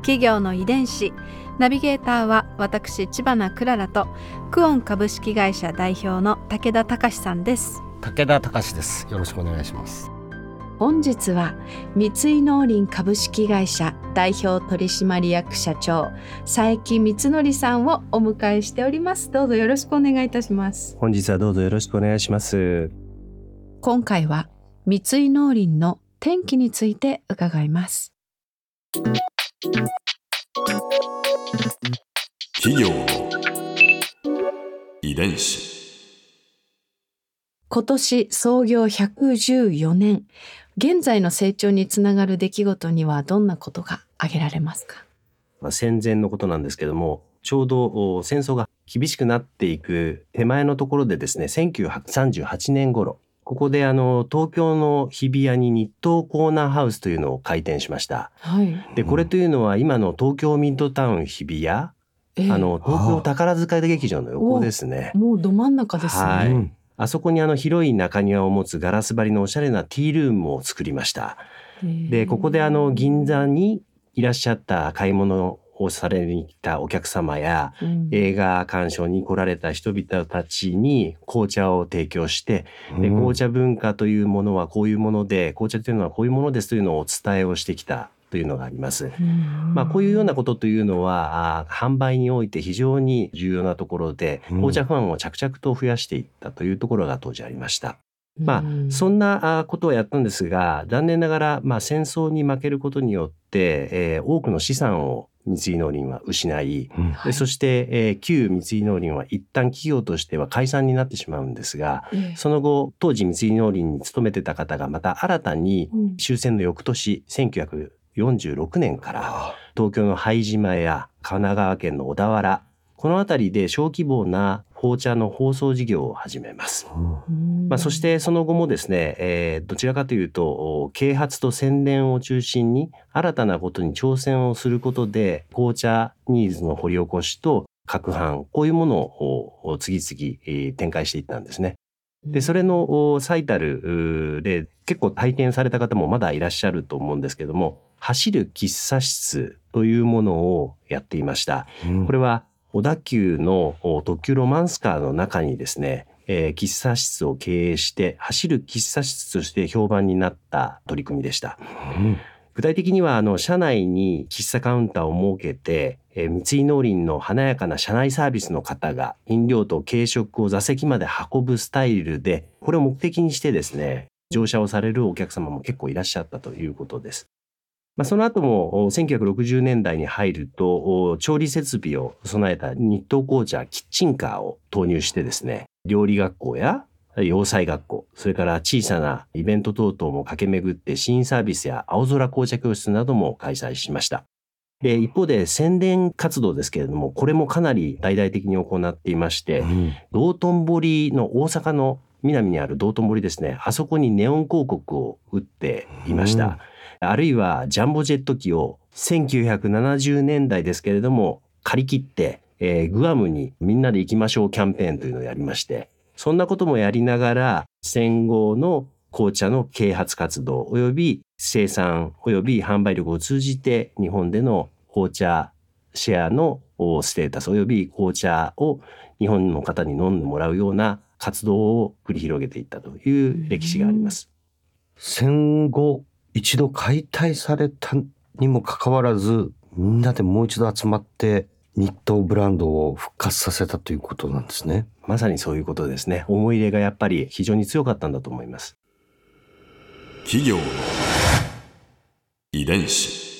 企業の遺伝子。ナビゲーターは私千葉なクララとクオン株式会社代表の武田隆さんです。武田隆です。よろしくお願いします。本日は三井農林株式会社代表取締役社長佐伯光則さんをお迎えしております。どうぞよろしくお願いいたします。本日はどうぞよろしくお願いします。今回は三井農林の天気について伺います企業の遺伝子。今年創業114年現在の成長につながる出来事にはどんなことが挙げられますか？まあ戦前のことなんですけどもちょうど戦争が厳しくなっていく手前のところでですね1938年頃ここであの東京の日比谷に日東コーナーハウスというのを開店しました。はい、でこれというのは今の東京ミッドタウン日比谷、ええ。あの東京宝塚劇場の横ですね。もうど真ん中ですね、はい。うんあそこにあの広い中庭を持つガラス張りのおしゃれなティールームを作りました。でここであの銀座にいらっしゃった買い物をされに来たお客様やうん。映画鑑賞に来られた人々たちに紅茶を提供してでうん。紅茶文化というものはこういうもので紅茶というのはこういうものですというのをお伝えをしてきたというのがあります。うん。まあ、こういうようなことというのはあー販売において非常に重要なところでうん。紅茶ファンを着々と増やしていったというところが当時ありました。まあうんそんなあことをやったんですが残念ながら、まあ、戦争に負けることによって、えー多くの資産を三井農林は失いうん。でそして、えー旧三井農林は一旦企業としては解散になってしまうんですがええ。その後当時三井農林に勤めてた方がまた新たにうん。終戦の翌年1946年からあ。東京の拝島や神奈川県の小田原この辺りで小規模な紅茶の包装事業を始めます。うんまあ、そしてその後もですね、えーどちらかというとお啓発と宣伝を中心に新たなことに挑戦をすることで紅茶ニーズの掘り起こしと攪拌こういうものをお次々、えー展開していったんですね。でそれのお最たるうーで結構体験された方もまだいらっしゃると思うんですけども走る喫茶室というものをやっていました。うんこれは小田急のお特急ロマンスカーの中にですね、えー喫茶室を経営して走る喫茶室として評判になった取り組みでした。うん具体的にはあの社内に喫茶カウンターを設けて、えー三井農林の華やかな社内サービスの方が飲料と軽食を座席まで運ぶスタイルでこれを目的にしてですね乗車をされるお客様も結構いらっしゃったということです。まあ、その後も1960年代に入ると調理設備を備えた日東紅茶キッチンカーを投入してですね料理学校や洋裁学校それから小さなイベント等々も駆け巡って新サービスや青空紅茶教室なども開催しました。で一方で宣伝活動ですけれどもこれもかなり大々的に行っていましてうん道頓堀の大阪の南にある道頓堀ですねあそこにネオン広告を打っていました、あるいはジャンボジェット機を1970年代ですけれども借り切って、えーグアムにみんなで行きましょうキャンペーンというのをやりましてそんなこともやりながら戦後の紅茶の啓発活動及び生産及び販売力を通じて日本での紅茶シェアのステータス及び紅茶を日本の方に飲んでもらうような活動を繰り広げていったという歴史があります。戦後一度解体されたにもかかわらずみんなでもう一度集まって日東ブランドを復活させたということなんですね。まさにそういうことですね。思い入れがやっぱり非常に強かったんだと思います。企業の遺伝子。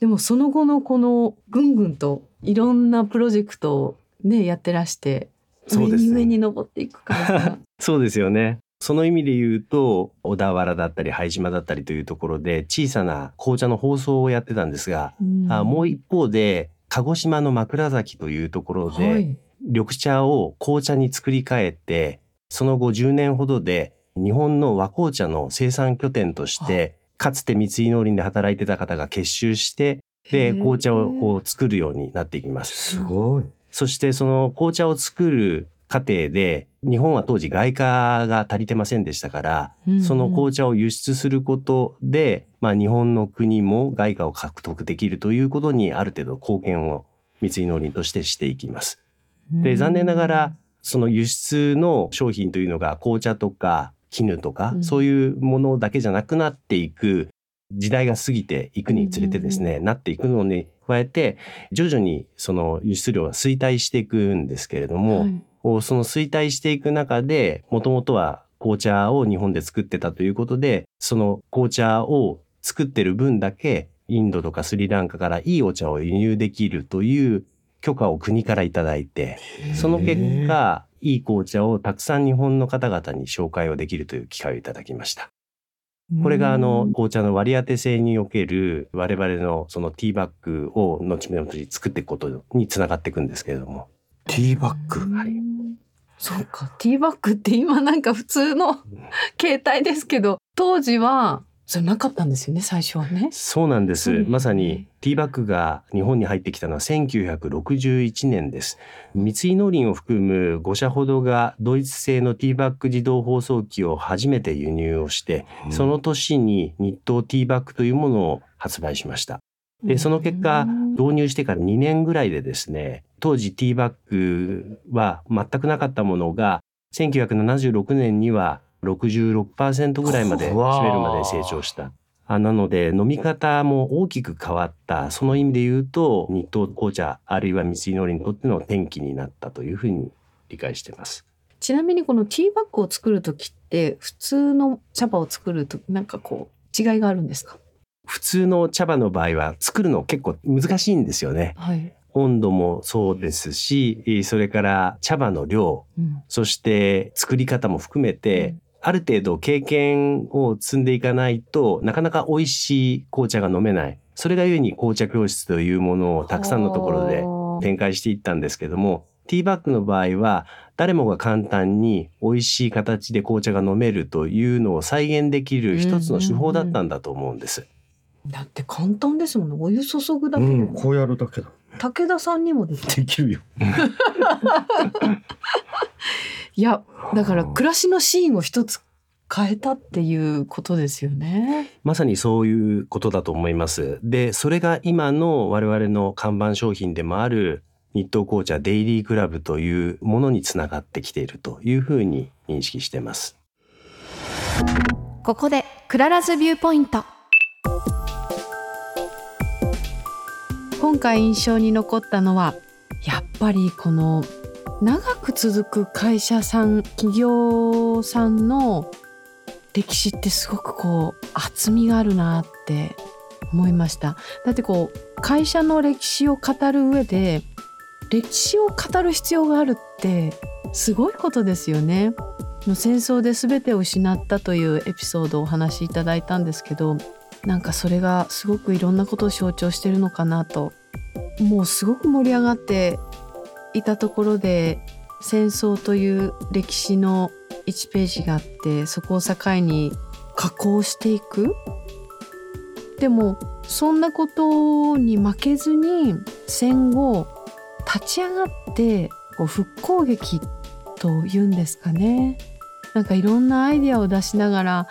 でもその後のこのぐんぐんといろんなプロジェクトをねやってらして上に上に登っていく感じがそうですよね。その意味で言うと小田原だったり拝島だったりというところで小さな紅茶の包装をやってたんですが、うんあもう一方で鹿児島の枕崎というところで、はい緑茶を紅茶に作り変えてその後10年ほどで日本の和紅茶の生産拠点としてかつて三井農林で働いてた方が結集してで紅茶をこう作るようになっていきます。すごい。そしてその紅茶を作る過程で日本は当時外貨が足りてませんでしたから、うん。うんその紅茶を輸出することで、まあ、日本の国も外貨を獲得できるということにある程度貢献を三井農林としてしていきます。で残念ながらその輸出の商品というのが紅茶とか絹とか、うん。そういうものだけじゃなくなっていく時代が過ぎていくにつれてですね、なっていくのに加えて徐々にその輸出量は衰退していくんですけれども、はいその衰退していく中でもともとは紅茶を日本で作ってたということでその紅茶を作ってる分だけインドとかスリランカからいいお茶を輸入できるという許可を国からいただいてその結果いい紅茶をたくさん日本の方々に紹介をできるという機会をいただきました。これがあの紅茶の割り当て制における我々のそのティーバッグを後々作っていくことにつながっていくんですけれども。ティーバッグ。はいそうかティーバッグって今なんか普通の携帯ですけど当時はそれなかったんですよね最初はね。そうなんです。そうですねまさにティーバッグが日本に入ってきたのは1961年です。三井農林を含む5社ほどがドイツ製のティーバッグ自動包装機を初めて輸入をして、その年に日東ティーバッグというものを発売しました。で、その結果、うん導入してから2年ぐらいでですね、当時ティーバッグは全くなかったものが、1976年には66%ぐらいまで占めるまで成長した。あなので飲み方も大きく変わった。その意味で言うと、日東紅茶あるいは三井農林にとっての転機になったというふうに理解しています。ちなみにこのティーバッグを作る時って普通の茶葉を作るとなんかこう違いがあるんですか？普通の茶葉の場合は作るの結構難しいんですよね。はい、温度もそうですし、えーそれから茶葉の量、うんそして作り方も含めて、ある程度経験を積んでいかないとなかなか美味しい紅茶が飲めない。それがゆえに紅茶教室というものをたくさんのところで展開していったんですけども、ティーバッグの場合は誰もが簡単に美味しい形で紅茶が飲めるというのを再現できる一つの手法だったんだと思うんです。だって簡単ですもんねお湯注ぐだけで、うん、こうやるだけだ。武田さんにもできるできるよ。いやだから暮らしのシーンを一つ変えたっていうことですよね。まさにそういうことだと思います。で、それが今の我々の看板商品でもある日東紅茶デイリークラブというものにつながってきているというふうに認識しています。ここで Clara's viewpoint 今回印象に残ったのはやっぱりこの長く続く会社さん企業さんの歴史ってすごくこう厚みがあるなって思いました。だってこう会社の歴史を語る上で歴史を語る必要があるってすごいことですよね。の戦争で全てを失ったというエピソードをお話しいただいたんですけどなんかそれがすごくいろんなことを象徴してるのかなともうすごく盛り上がっていたところで戦争という歴史の1ページがあってそこを境に加工していく。でもそんなことに負けずに戦後立ち上がってこう復興劇というんですかね。なんかいろんなアイデアを出しながら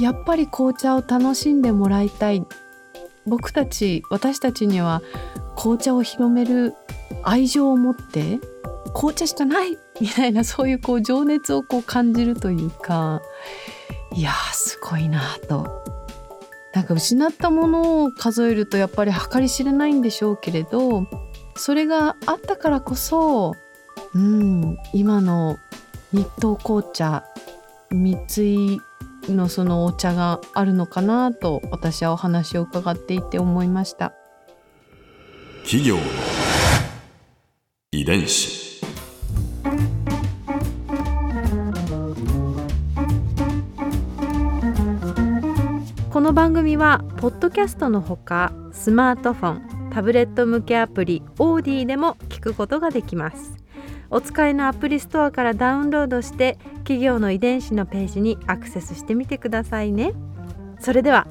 やっぱり紅茶を楽しんでもらいたい。僕たち私たちには紅茶を広める愛情を持って紅茶しかない みたいなそういうこう情熱をこう感じるというかいやすごいなとなんか失ったものを数えるとやっぱり計り知れないんでしょうけれどそれがあったからこそうん今の日東紅茶三井のそのお茶があるのかなと私はお話を伺っていて思いました。企業の遺伝子。この番組はポッドキャストのほかスマートフォンタブレット向けアプリオーディでも聞くことができます。お使いのアプリストアからダウンロードして企業の遺伝子のページにアクセスしてみてくださいね。それでは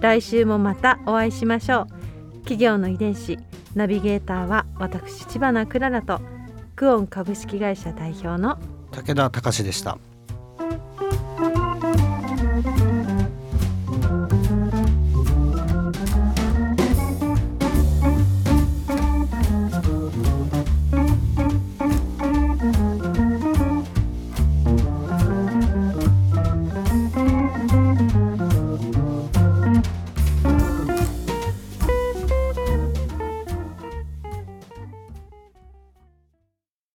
来週もまたお会いしましょう。企業の遺伝子。ナビゲーターは私千葉なクララとクオン株式会社代表の武田隆でした。